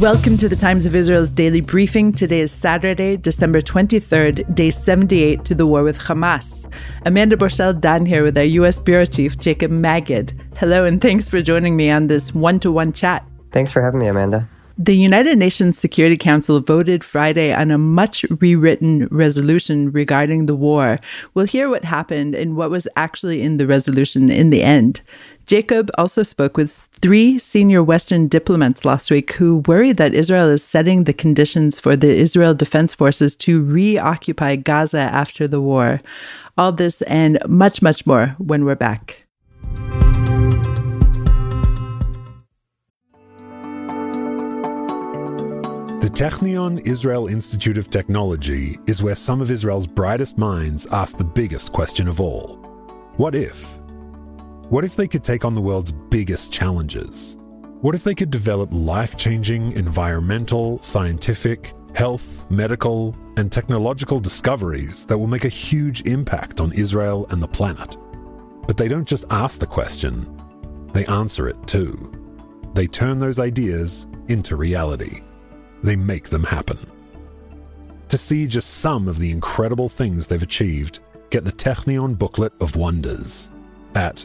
Welcome to the Times of Israel's daily briefing. Today is Saturday, December 23rd, day 78 to the war with Hamas. Amanda Borschel Dan here with our U.S. Bureau Chief, Jacob Magid. Hello, and thanks for joining me on this one to one chat. Thanks for having me, Amanda. The United Nations Security Council voted Friday on a much rewritten resolution regarding the war. We'll hear what happened and what was actually in the resolution in the end. Jacob also spoke with three senior Western diplomats last week who worry that Israel is setting the conditions for the Israel Defense Forces to reoccupy Gaza after the war. All this and much, much more when we're back. The Technion Israel Institute of Technology is where some of Israel's brightest minds ask the biggest question of all What if? What if they could take on the world's biggest challenges? What if they could develop life changing environmental, scientific, health, medical, and technological discoveries that will make a huge impact on Israel and the planet? But they don't just ask the question, they answer it too. They turn those ideas into reality. They make them happen. To see just some of the incredible things they've achieved, get the Technion Booklet of Wonders at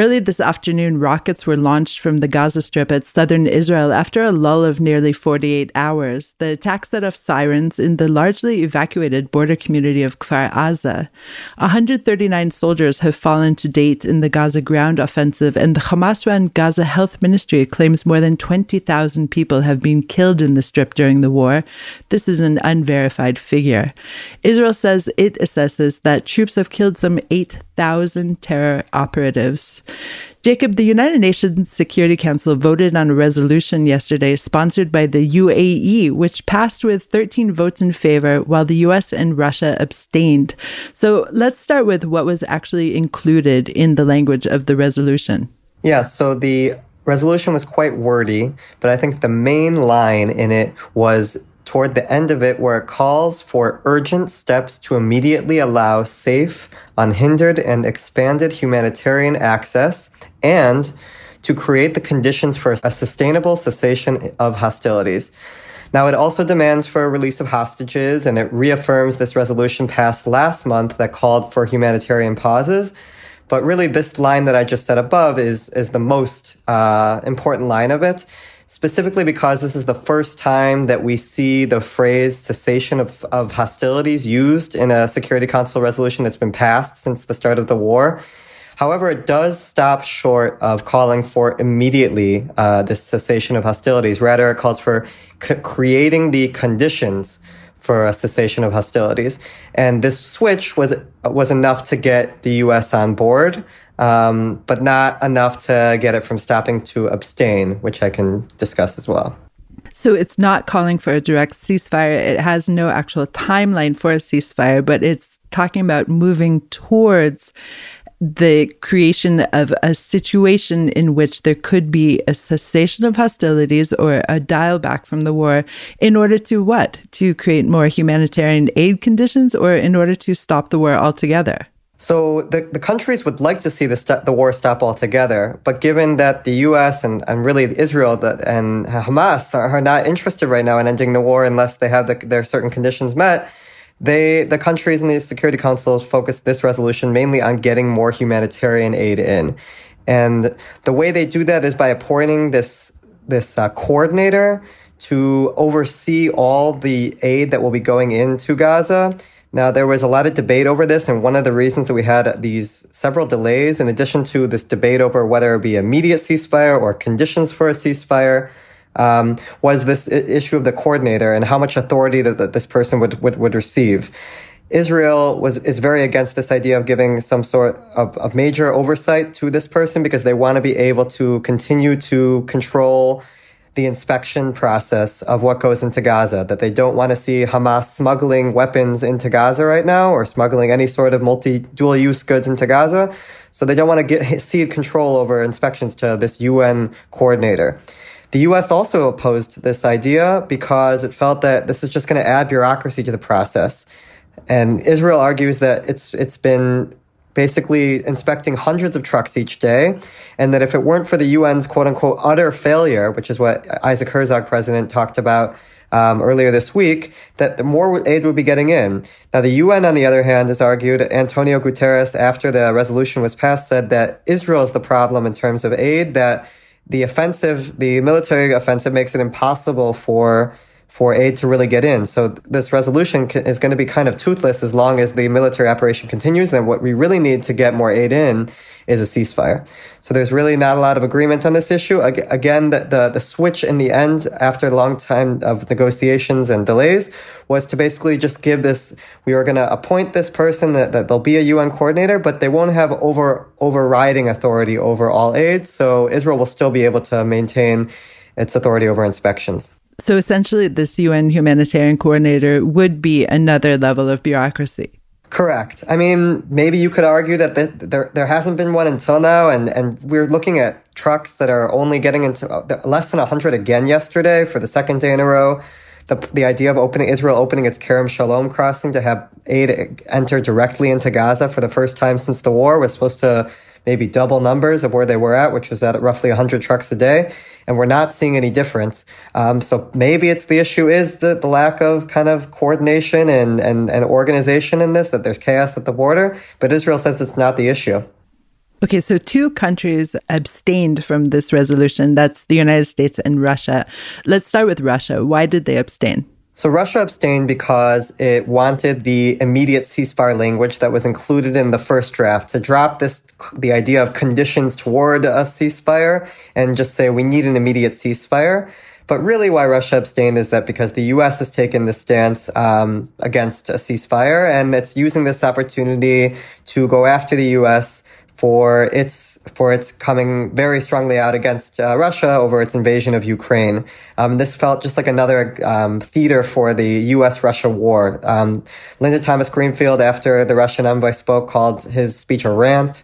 Early this afternoon, rockets were launched from the Gaza Strip at southern Israel after a lull of nearly 48 hours. The attack set off sirens in the largely evacuated border community of Kfar Aza. 139 soldiers have fallen to date in the Gaza ground offensive, and the Hamas run Gaza Health Ministry claims more than 20,000 people have been killed in the Strip during the war. This is an unverified figure. Israel says it assesses that troops have killed some 8,000 terror operatives. Jacob, the United Nations Security Council voted on a resolution yesterday sponsored by the UAE, which passed with 13 votes in favor, while the US and Russia abstained. So let's start with what was actually included in the language of the resolution. Yeah, so the resolution was quite wordy, but I think the main line in it was toward the end of it where it calls for urgent steps to immediately allow safe, unhindered, and expanded humanitarian access and to create the conditions for a sustainable cessation of hostilities. Now, it also demands for a release of hostages and it reaffirms this resolution passed last month that called for humanitarian pauses. But really, this line that I just said above is, is the most uh, important line of it specifically because this is the first time that we see the phrase cessation of, of hostilities used in a Security Council resolution that's been passed since the start of the war. However, it does stop short of calling for immediately uh, the cessation of hostilities. Rather, it calls for c- creating the conditions for a cessation of hostilities. And this switch was was enough to get the U.S. on board um, but not enough to get it from stopping to abstain, which I can discuss as well. So it's not calling for a direct ceasefire. It has no actual timeline for a ceasefire, but it's talking about moving towards the creation of a situation in which there could be a cessation of hostilities or a dial back from the war in order to what? To create more humanitarian aid conditions or in order to stop the war altogether? So the, the countries would like to see the, st- the war stop altogether, but given that the U.S. and, and really Israel that, and Hamas are, are not interested right now in ending the war unless they have the, their certain conditions met, they the countries in the Security Council focused this resolution mainly on getting more humanitarian aid in, and the way they do that is by appointing this this uh, coordinator to oversee all the aid that will be going into Gaza now, there was a lot of debate over this, and one of the reasons that we had these several delays, in addition to this debate over whether it be immediate ceasefire or conditions for a ceasefire, um, was this issue of the coordinator and how much authority that, that this person would, would, would receive. Israel was is very against this idea of giving some sort of, of major oversight to this person because they want to be able to continue to control the inspection process of what goes into Gaza, that they don't want to see Hamas smuggling weapons into Gaza right now or smuggling any sort of multi dual use goods into Gaza. So they don't want to get cede control over inspections to this UN coordinator. The US also opposed this idea because it felt that this is just going to add bureaucracy to the process. And Israel argues that it's it's been basically inspecting hundreds of trucks each day, and that if it weren't for the UN's quote unquote utter failure, which is what Isaac Herzog, president, talked about um, earlier this week, that the more aid would be getting in. Now, the UN, on the other hand, has argued, Antonio Guterres, after the resolution was passed, said that Israel is the problem in terms of aid, that the offensive, the military offensive makes it impossible for for aid to really get in. So this resolution is going to be kind of toothless as long as the military operation continues. And what we really need to get more aid in is a ceasefire. So there's really not a lot of agreement on this issue. Again, the, the, the switch in the end, after a long time of negotiations and delays, was to basically just give this, we are going to appoint this person that, that there'll be a UN coordinator, but they won't have over, overriding authority over all aid. So Israel will still be able to maintain its authority over inspections. So essentially, this UN humanitarian coordinator would be another level of bureaucracy. Correct. I mean, maybe you could argue that the, there there hasn't been one until now, and, and we're looking at trucks that are only getting into uh, less than 100 again yesterday for the second day in a row. The, the idea of opening Israel opening its Kerem Shalom crossing to have aid enter directly into Gaza for the first time since the war was supposed to maybe double numbers of where they were at, which was at roughly 100 trucks a day. And we're not seeing any difference. Um, so maybe it's the issue is the, the lack of kind of coordination and, and, and organization in this, that there's chaos at the border. But Israel says it's not the issue. Okay, so two countries abstained from this resolution. That's the United States and Russia. Let's start with Russia. Why did they abstain? So Russia abstained because it wanted the immediate ceasefire language that was included in the first draft to drop this the idea of conditions toward a ceasefire and just say we need an immediate ceasefire. But really, why Russia abstained is that because the U.S. has taken this stance um, against a ceasefire, and it's using this opportunity to go after the U.S. for its for its coming very strongly out against uh, Russia over its invasion of Ukraine. Um, this felt just like another um, theater for the U.S.-Russia war. Um, Linda Thomas Greenfield, after the Russian envoy spoke, called his speech a rant,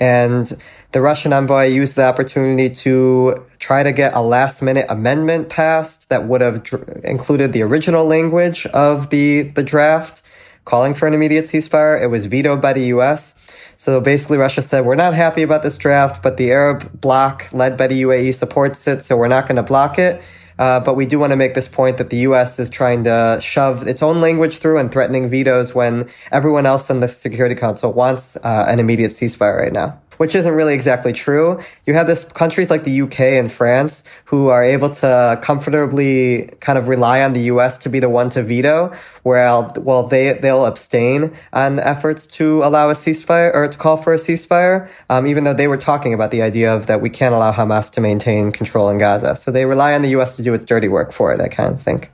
and the Russian envoy used the opportunity to try to get a last-minute amendment passed that would have dr- included the original language of the the draft, calling for an immediate ceasefire. It was vetoed by the U.S. So basically, Russia said, we're not happy about this draft, but the Arab bloc led by the UAE supports it, so we're not going to block it. Uh, but we do want to make this point that the U.S. is trying to shove its own language through and threatening vetoes when everyone else in the Security Council wants uh, an immediate ceasefire right now which isn't really exactly true. You have this countries like the UK and France who are able to comfortably kind of rely on the US to be the one to veto, while well they they'll abstain on efforts to allow a ceasefire or to call for a ceasefire, um, even though they were talking about the idea of that we can't allow Hamas to maintain control in Gaza. So they rely on the US to do its dirty work for it, I kind of think.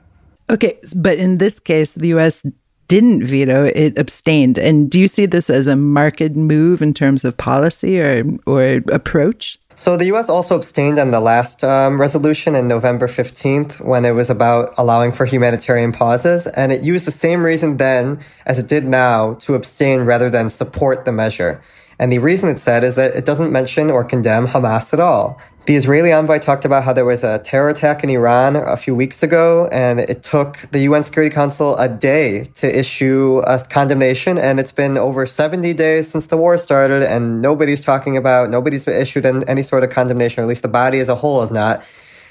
Okay, but in this case, the US didn't veto, it abstained. And do you see this as a marked move in terms of policy or, or approach? So the U.S. also abstained on the last um, resolution in November 15th when it was about allowing for humanitarian pauses, and it used the same reason then as it did now to abstain rather than support the measure. And the reason it said is that it doesn't mention or condemn Hamas at all. The Israeli envoy talked about how there was a terror attack in Iran a few weeks ago, and it took the UN Security Council a day to issue a condemnation. And it's been over 70 days since the war started, and nobody's talking about, nobody's issued any sort of condemnation, or at least the body as a whole is not.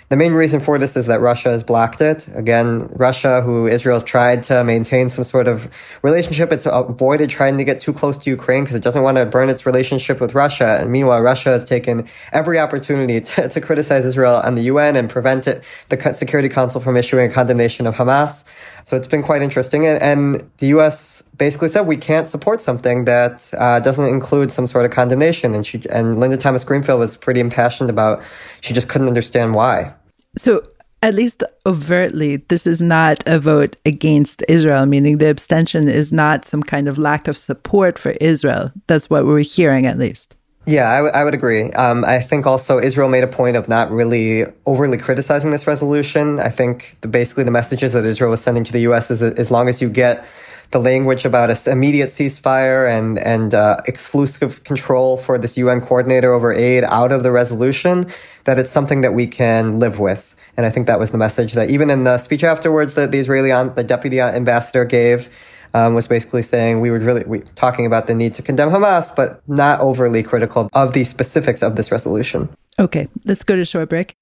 The main reason for this is that Russia has blocked it. Again, Russia, who Israel's tried to maintain some sort of relationship, it's avoided trying to get too close to Ukraine because it doesn't want to burn its relationship with Russia. And meanwhile, Russia has taken every opportunity to, to criticize Israel and the UN and prevent it, the Security Council from issuing a condemnation of Hamas. So it's been quite interesting. And, and the U.S. basically said we can't support something that uh, doesn't include some sort of condemnation. And she and Linda Thomas Greenfield was pretty impassioned about. She just couldn't understand why. So at least overtly, this is not a vote against Israel, meaning the abstention is not some kind of lack of support for Israel. That's what we're hearing, at least. Yeah, I, w- I would agree. Um, I think also Israel made a point of not really overly criticizing this resolution. I think the, basically the messages that Israel was sending to the U.S. is as long as you get the language about an immediate ceasefire and and uh, exclusive control for this UN coordinator over aid out of the resolution, that it's something that we can live with. And I think that was the message that even in the speech afterwards that the Israeli the deputy ambassador gave. Um, was basically saying we were really we, talking about the need to condemn Hamas, but not overly critical of the specifics of this resolution. Okay, let's go to short break.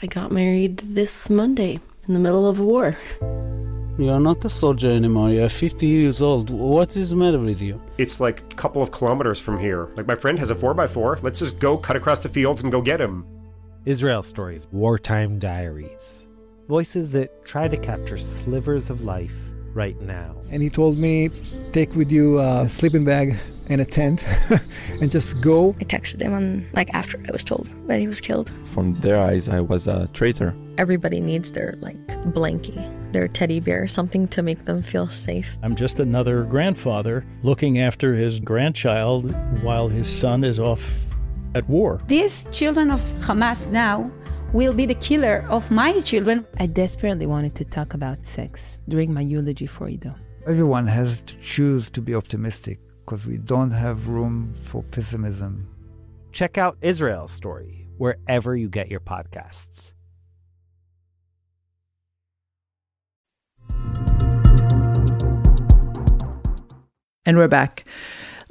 I got married this Monday in the middle of a war. You're not a soldier anymore. You're 50 years old. What is the matter with you? It's like a couple of kilometers from here. Like, my friend has a 4x4. Let's just go cut across the fields and go get him. Israel Stories Wartime Diaries. Voices that try to capture slivers of life right now. And he told me, take with you a sleeping bag and a tent and just go. I texted him on like after I was told that he was killed. From their eyes, I was a traitor. Everybody needs their like blankie, their teddy bear, something to make them feel safe. I'm just another grandfather looking after his grandchild while his son is off at war. These children of Hamas now will be the killer of my children. I desperately wanted to talk about sex during my eulogy for Ido. Everyone has to choose to be optimistic because we don't have room for pessimism. Check out Israel's Story wherever you get your podcasts. And we're back.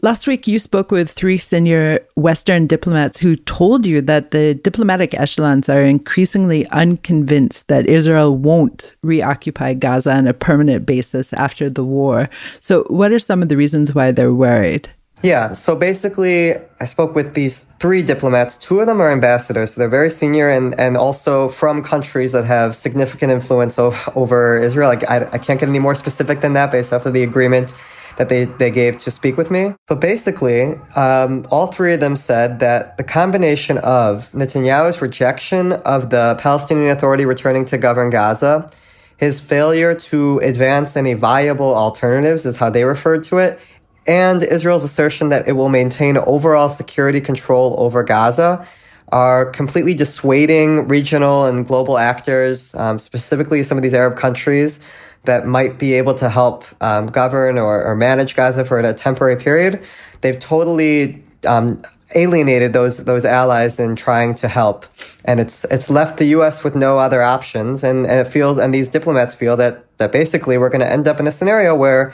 Last week, you spoke with three senior Western diplomats who told you that the diplomatic echelons are increasingly unconvinced that Israel won't reoccupy Gaza on a permanent basis after the war. So, what are some of the reasons why they're worried? Yeah, so basically, I spoke with these three diplomats. Two of them are ambassadors, so they're very senior and, and also from countries that have significant influence over, over Israel. Like, I, I can't get any more specific than that based off of the agreement that they, they gave to speak with me. But basically, um, all three of them said that the combination of Netanyahu's rejection of the Palestinian Authority returning to govern Gaza, his failure to advance any viable alternatives, is how they referred to it, and Israel's assertion that it will maintain overall security control over Gaza are completely dissuading regional and global actors, um, specifically some of these Arab countries, that might be able to help um, govern or, or, manage Gaza for a temporary period, they've totally um, alienated those those allies in trying to help, and it's it's left the U.S. with no other options, and, and it feels and these diplomats feel that that basically we're going to end up in a scenario where,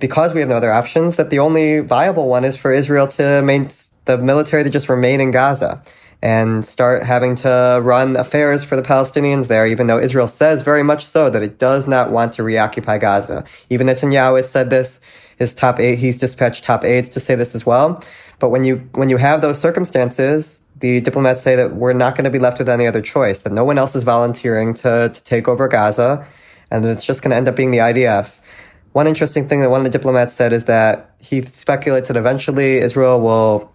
because we have no other options, that the only viable one is for Israel to main the military to just remain in Gaza and start having to run affairs for the Palestinians there, even though Israel says very much so that it does not want to reoccupy Gaza. Even Netanyahu has said this. His top eight, he's dispatched top aides to say this as well. But when you when you have those circumstances, the diplomats say that we're not going to be left with any other choice. That no one else is volunteering to to take over Gaza, and it's just going to end up being the IDF. One interesting thing that one of the diplomats said is that he speculates that eventually Israel will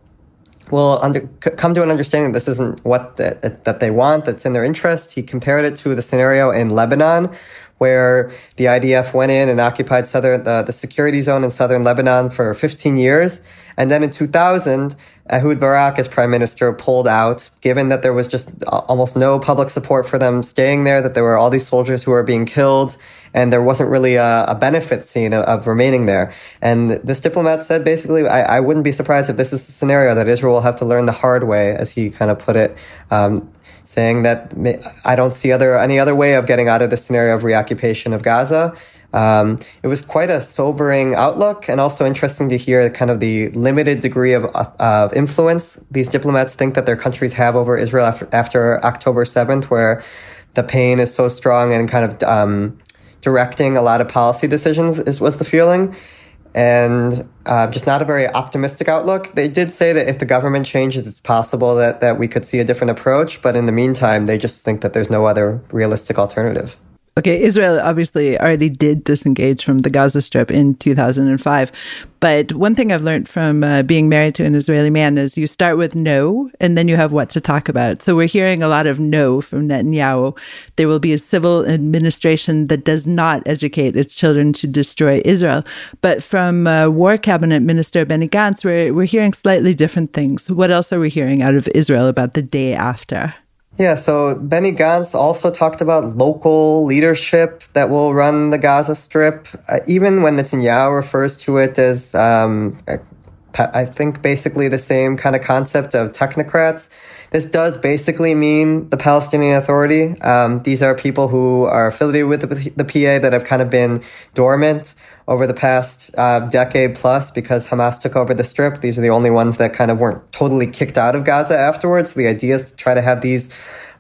will under, come to an understanding that this isn't what the, that they want, that's in their interest. He compared it to the scenario in Lebanon, where the IDF went in and occupied southern the, the security zone in southern Lebanon for 15 years. And then in 2000, Ehud Barak, as prime minister, pulled out, given that there was just almost no public support for them staying there, that there were all these soldiers who were being killed, and there wasn't really a, a benefit seen of, of, remaining there. And this diplomat said basically, I, I, wouldn't be surprised if this is a scenario that Israel will have to learn the hard way, as he kind of put it. Um, saying that I don't see other any other way of getting out of the scenario of reoccupation of Gaza. Um, it was quite a sobering outlook and also interesting to hear kind of the limited degree of, of influence these diplomats think that their countries have over Israel after, after October 7th, where the pain is so strong and kind of um, directing a lot of policy decisions is, was the feeling. And uh, just not a very optimistic outlook. They did say that if the government changes, it's possible that, that we could see a different approach. But in the meantime, they just think that there's no other realistic alternative. Okay, Israel obviously already did disengage from the Gaza Strip in 2005. But one thing I've learned from uh, being married to an Israeli man is you start with no and then you have what to talk about. So we're hearing a lot of no from Netanyahu. There will be a civil administration that does not educate its children to destroy Israel. But from uh, War Cabinet Minister Benny Gantz, we're, we're hearing slightly different things. What else are we hearing out of Israel about the day after? Yeah, so Benny Gantz also talked about local leadership that will run the Gaza Strip. Uh, even when Netanyahu refers to it as, um, I think, basically the same kind of concept of technocrats. This does basically mean the Palestinian Authority. Um, these are people who are affiliated with the, the PA that have kind of been dormant over the past uh, decade plus because Hamas took over the strip. These are the only ones that kind of weren't totally kicked out of Gaza afterwards. So the idea is to try to have these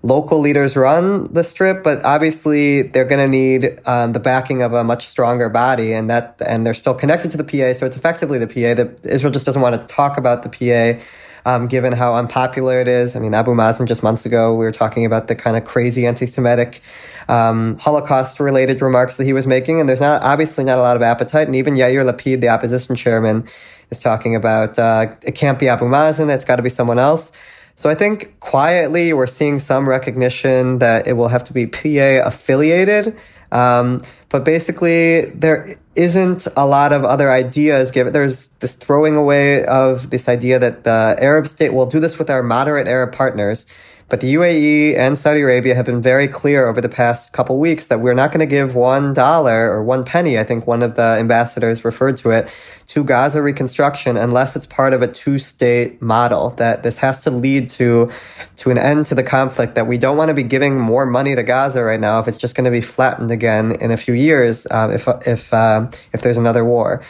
local leaders run the strip, but obviously they're going to need um, the backing of a much stronger body, and that and they're still connected to the PA, so it's effectively the PA. That Israel just doesn't want to talk about the PA um, given how unpopular it is. I mean, Abu Mazen just months ago, we were talking about the kind of crazy anti-Semitic um, Holocaust-related remarks that he was making, and there's not obviously not a lot of appetite. And even Yair Lapid, the opposition chairman, is talking about uh, it can't be Abu Mazen; it's got to be someone else. So I think quietly we're seeing some recognition that it will have to be PA affiliated. Um, but basically, there isn't a lot of other ideas given. There's this throwing away of this idea that the Arab state will do this with our moderate Arab partners. But the UAE and Saudi Arabia have been very clear over the past couple weeks that we're not going to give one dollar or one penny, I think one of the ambassadors referred to it, to Gaza reconstruction unless it's part of a two-state model. That this has to lead to to an end to the conflict. That we don't want to be giving more money to Gaza right now if it's just going to be flattened again in a few years um, if if uh, if there's another war.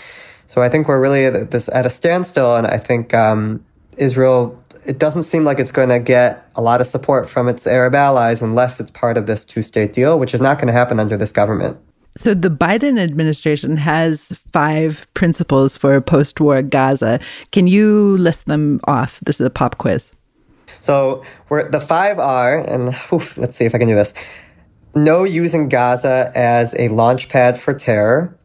So I think we're really at this at a standstill, and I think um, Israel it doesn't seem like it's going to get a lot of support from its Arab allies unless it's part of this two state deal, which is not going to happen under this government. So, the Biden administration has five principles for post war Gaza. Can you list them off? This is a pop quiz. So, the five are, and oof, let's see if I can do this no using Gaza as a launch pad for terror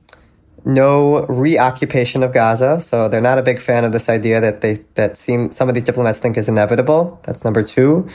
no reoccupation of Gaza. So they're not a big fan of this idea that they that seem some of these diplomats think is inevitable. That's number two.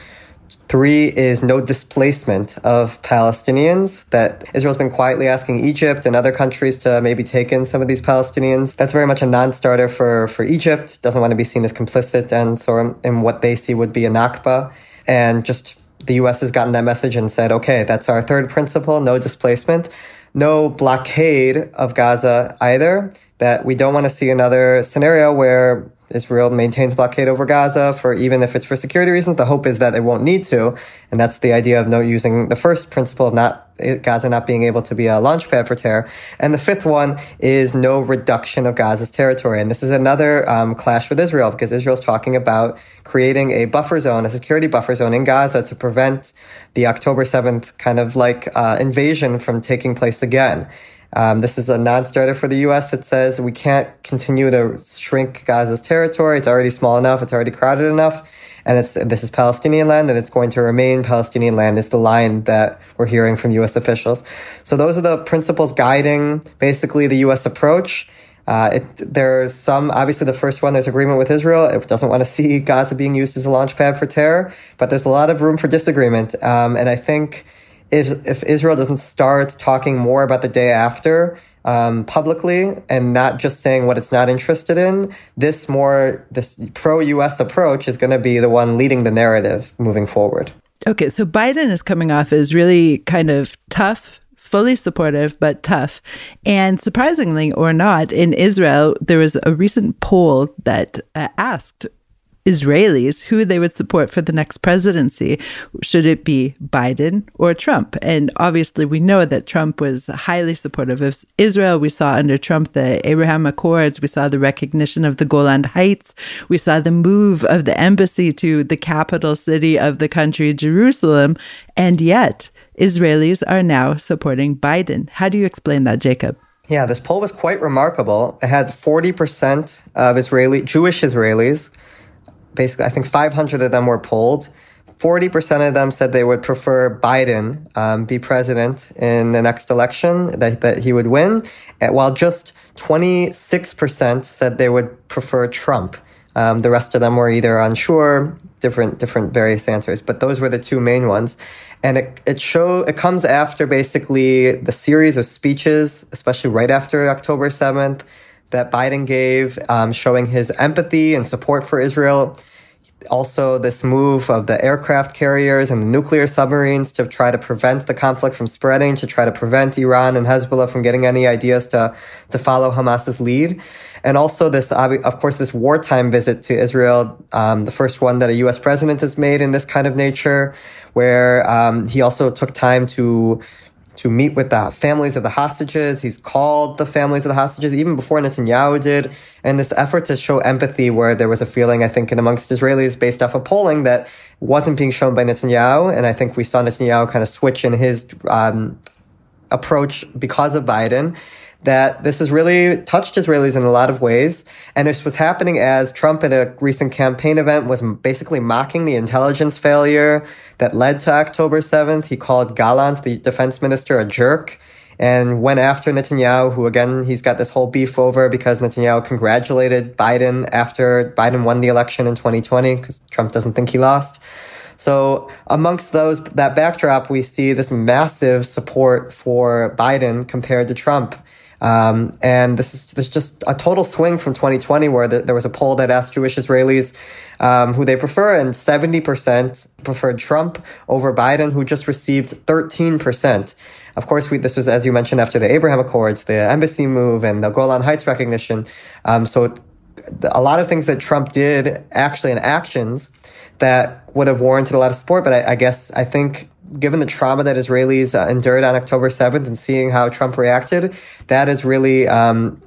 Three is no displacement of Palestinians. That Israel's been quietly asking Egypt and other countries to maybe take in some of these Palestinians. That's very much a non-starter for, for Egypt. Doesn't want to be seen as complicit and so in what they see would be a Nakba. And just the U.S. has gotten that message and said, okay, that's our third principle, no displacement no blockade of Gaza either. That we don't want to see another scenario where Israel maintains blockade over Gaza for even if it's for security reasons. The hope is that it won't need to, and that's the idea of no using the first principle of not Gaza not being able to be a launch pad for terror. And the fifth one is no reduction of Gaza's territory. And this is another um, clash with Israel because Israel's talking about creating a buffer zone, a security buffer zone in Gaza to prevent the October 7th kind of like uh, invasion from taking place again. Um, this is a non-starter for the U.S. that says we can't continue to shrink Gaza's territory. It's already small enough. It's already crowded enough. And it's, this is Palestinian land and it's going to remain Palestinian land is the line that we're hearing from U.S. officials. So those are the principles guiding basically the U.S. approach. Uh, it, there's some, obviously, the first one, there's agreement with Israel. It doesn't want to see Gaza being used as a launch pad for terror, but there's a lot of room for disagreement. Um, and I think if, if Israel doesn't start talking more about the day after um, publicly and not just saying what it's not interested in, this more, this pro US approach is going to be the one leading the narrative moving forward. Okay, so Biden is coming off as really kind of tough fully supportive but tough. And surprisingly or not, in Israel, there was a recent poll that uh, asked Israelis who they would support for the next presidency. Should it be Biden or Trump? And obviously, we know that Trump was highly supportive of Israel. We saw under Trump the Abraham Accords. We saw the recognition of the Golan Heights. We saw the move of the embassy to the capital city of the country, Jerusalem. And yet, Israelis are now supporting Biden. How do you explain that, Jacob? Yeah, this poll was quite remarkable. It had 40% of Israeli Jewish Israelis. Basically, I think 500 of them were polled. 40% of them said they would prefer Biden um, be president in the next election, that, that he would win, while just 26% said they would prefer Trump. Um, the rest of them were either unsure, different, different various answers, but those were the two main ones. And it, it show, it comes after basically the series of speeches, especially right after October 7th, that Biden gave, um, showing his empathy and support for Israel also this move of the aircraft carriers and the nuclear submarines to try to prevent the conflict from spreading, to try to prevent Iran and Hezbollah from getting any ideas to, to follow Hamas's lead. And also this, of course, this wartime visit to Israel, um, the first one that a U.S. president has made in this kind of nature, where um, he also took time to to meet with the families of the hostages. He's called the families of the hostages even before Netanyahu did. And this effort to show empathy where there was a feeling, I think, in amongst Israelis based off of polling that wasn't being shown by Netanyahu. And I think we saw Netanyahu kind of switch in his um, approach because of Biden that this has really touched Israelis in a lot of ways. And this was happening as Trump at a recent campaign event was basically mocking the intelligence failure that led to October 7th. He called Gallant, the defense minister, a jerk and went after Netanyahu, who again, he's got this whole beef over because Netanyahu congratulated Biden after Biden won the election in 2020 because Trump doesn't think he lost. So amongst those, that backdrop, we see this massive support for Biden compared to Trump. Um, and this is there's just a total swing from 2020 where the, there was a poll that asked Jewish Israelis um, who they prefer, and 70% preferred Trump over Biden, who just received 13%. Of course, we, this was, as you mentioned, after the Abraham Accords, the embassy move, and the Golan Heights recognition. Um, so a lot of things that Trump did actually in actions that would have warranted a lot of support. But I, I guess I think given the trauma that Israelis uh, endured on October 7th and seeing how Trump reacted, that has really um,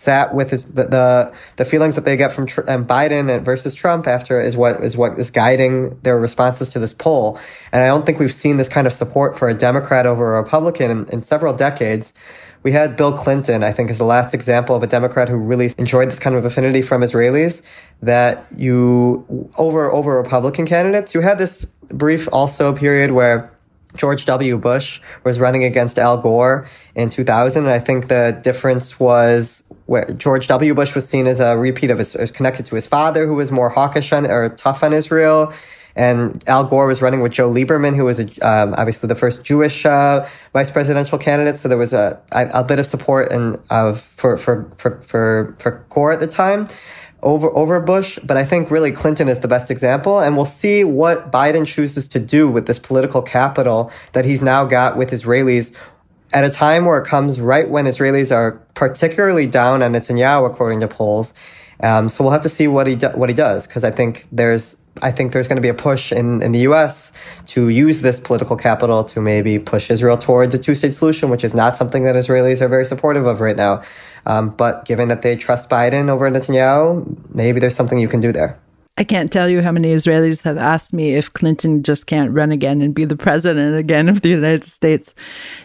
sat with his, the, the, the feelings that they get from Tr- um, Biden versus Trump after is what is what is guiding their responses to this poll. And I don't think we've seen this kind of support for a Democrat over a Republican in, in several decades. We had Bill Clinton, I think, is the last example of a Democrat who really enjoyed this kind of affinity from Israelis. That you over over Republican candidates, you had this brief also period where George W. Bush was running against Al Gore in 2000. And I think the difference was where George W. Bush was seen as a repeat of his, connected to his father, who was more hawkish on, or tough on Israel. And Al Gore was running with Joe Lieberman, who was a, um, obviously the first Jewish uh, vice presidential candidate. So there was a, a, bit of support and of for, for, for, for, for Gore at the time over over Bush, but I think really Clinton is the best example, and we'll see what Biden chooses to do with this political capital that he's now got with Israelis at a time where it comes right when Israelis are particularly down on Netanyahu, according to polls. Um, so we'll have to see what he do, what he does because I think there's I think there's going to be a push in, in the U.S. to use this political capital to maybe push Israel towards a two state solution, which is not something that Israelis are very supportive of right now. Um, but given that they trust Biden over Netanyahu, maybe there's something you can do there. I can't tell you how many Israelis have asked me if Clinton just can't run again and be the president again of the United States.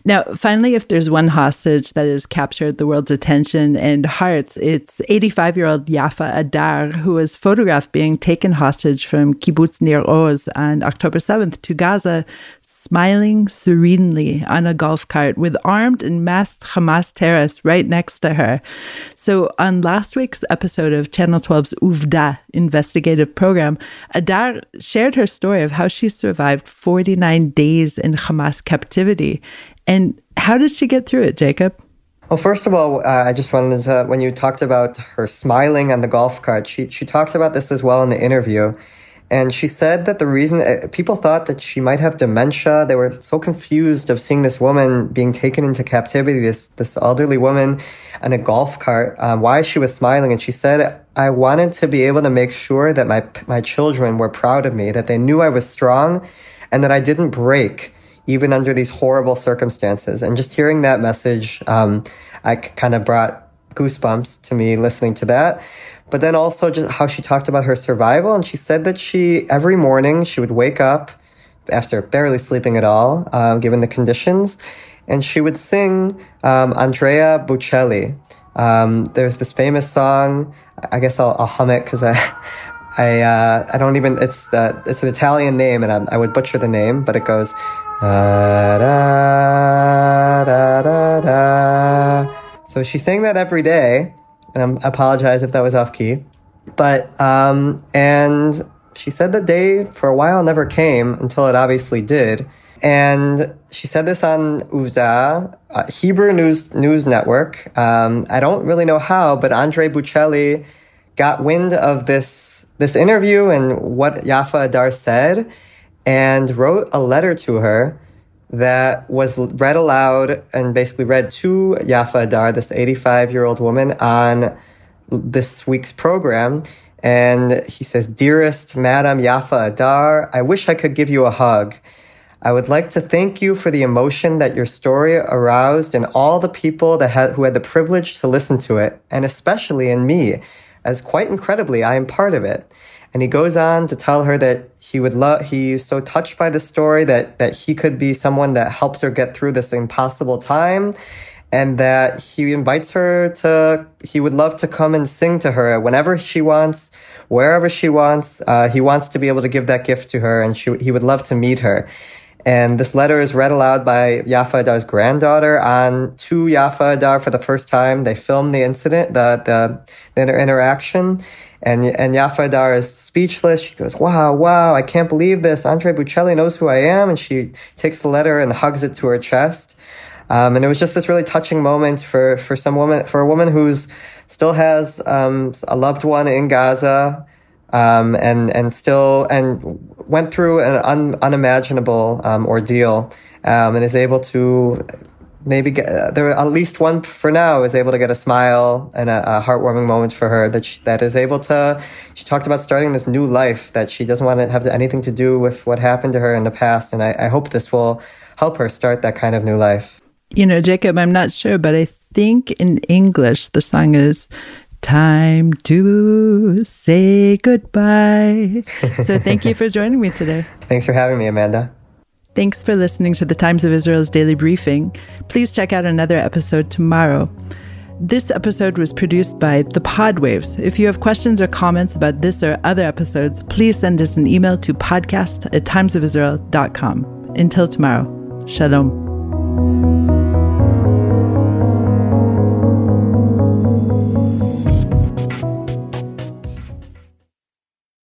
Now, finally, if there's one hostage that has captured the world's attention and hearts, it's 85 year old Yaffa Adar, who was photographed being taken hostage from Kibbutz Nir Oz on October 7th to Gaza smiling serenely on a golf cart with armed and masked Hamas terrorists right next to her. So, on last week's episode of Channel 12's Uvda investigative program, Adar shared her story of how she survived 49 days in Hamas captivity. And how did she get through it, Jacob? Well, first of all, uh, I just wanted to, when you talked about her smiling on the golf cart, she, she talked about this as well in the interview. And she said that the reason uh, people thought that she might have dementia, they were so confused of seeing this woman being taken into captivity, this, this elderly woman in a golf cart, um, why she was smiling. And she said, I wanted to be able to make sure that my, my children were proud of me, that they knew I was strong and that I didn't break even under these horrible circumstances. And just hearing that message, um, I kind of brought goosebumps to me listening to that but then also just how she talked about her survival. And she said that she, every morning, she would wake up after barely sleeping at all, uh, given the conditions, and she would sing um, Andrea Bocelli. Um, there's this famous song. I guess I'll, I'll hum it because I, I uh, I don't even it's the it's an Italian name and I, I would butcher the name, but it goes da, da, da. So she sang that every day, and I apologize if that was off key. But um, and she said the day for a while never came until it obviously did. And she said this on Uvda, uh, Hebrew News News Network. Um, I don't really know how, but Andre Bocelli got wind of this this interview and what Yaffa Adar said, and wrote a letter to her that was read aloud and basically read to Yaffa Adar, this 85 year old woman, on this week's program. And he says, Dearest Madam Yaffa Adar, I wish I could give you a hug. I would like to thank you for the emotion that your story aroused in all the people that had, who had the privilege to listen to it, and especially in me, as quite incredibly I am part of it. And he goes on to tell her that he would love, he's so touched by the story that, that he could be someone that helped her get through this impossible time. And that he invites her to, he would love to come and sing to her whenever she wants, wherever she wants. Uh, he wants to be able to give that gift to her and she, he would love to meet her. And this letter is read aloud by Yaffa Adar's granddaughter on to Yaffa Adar for the first time. They filmed the incident, the, the, the interaction. And, and Yaffa Adar is speechless. She goes, wow, wow, I can't believe this. Andre Bocelli knows who I am. And she takes the letter and hugs it to her chest. Um, and it was just this really touching moment for, for some woman, for a woman who's still has, um, a loved one in Gaza. Um, and, and still, and went through an un, unimaginable, um, ordeal, um, and is able to maybe get, uh, there at least one for now is able to get a smile and a, a heartwarming moment for her that she, that is able to she talked about starting this new life that she doesn't want to have anything to do with what happened to her in the past and I, I hope this will help her start that kind of new life. You know jacob i'm not sure but i think in english the song is time to say goodbye so thank you for joining me today thanks for having me amanda Thanks for listening to the Times of Israel's daily briefing. Please check out another episode tomorrow. This episode was produced by The Podwaves. If you have questions or comments about this or other episodes, please send us an email to podcast at timesofisrael.com. Until tomorrow, shalom.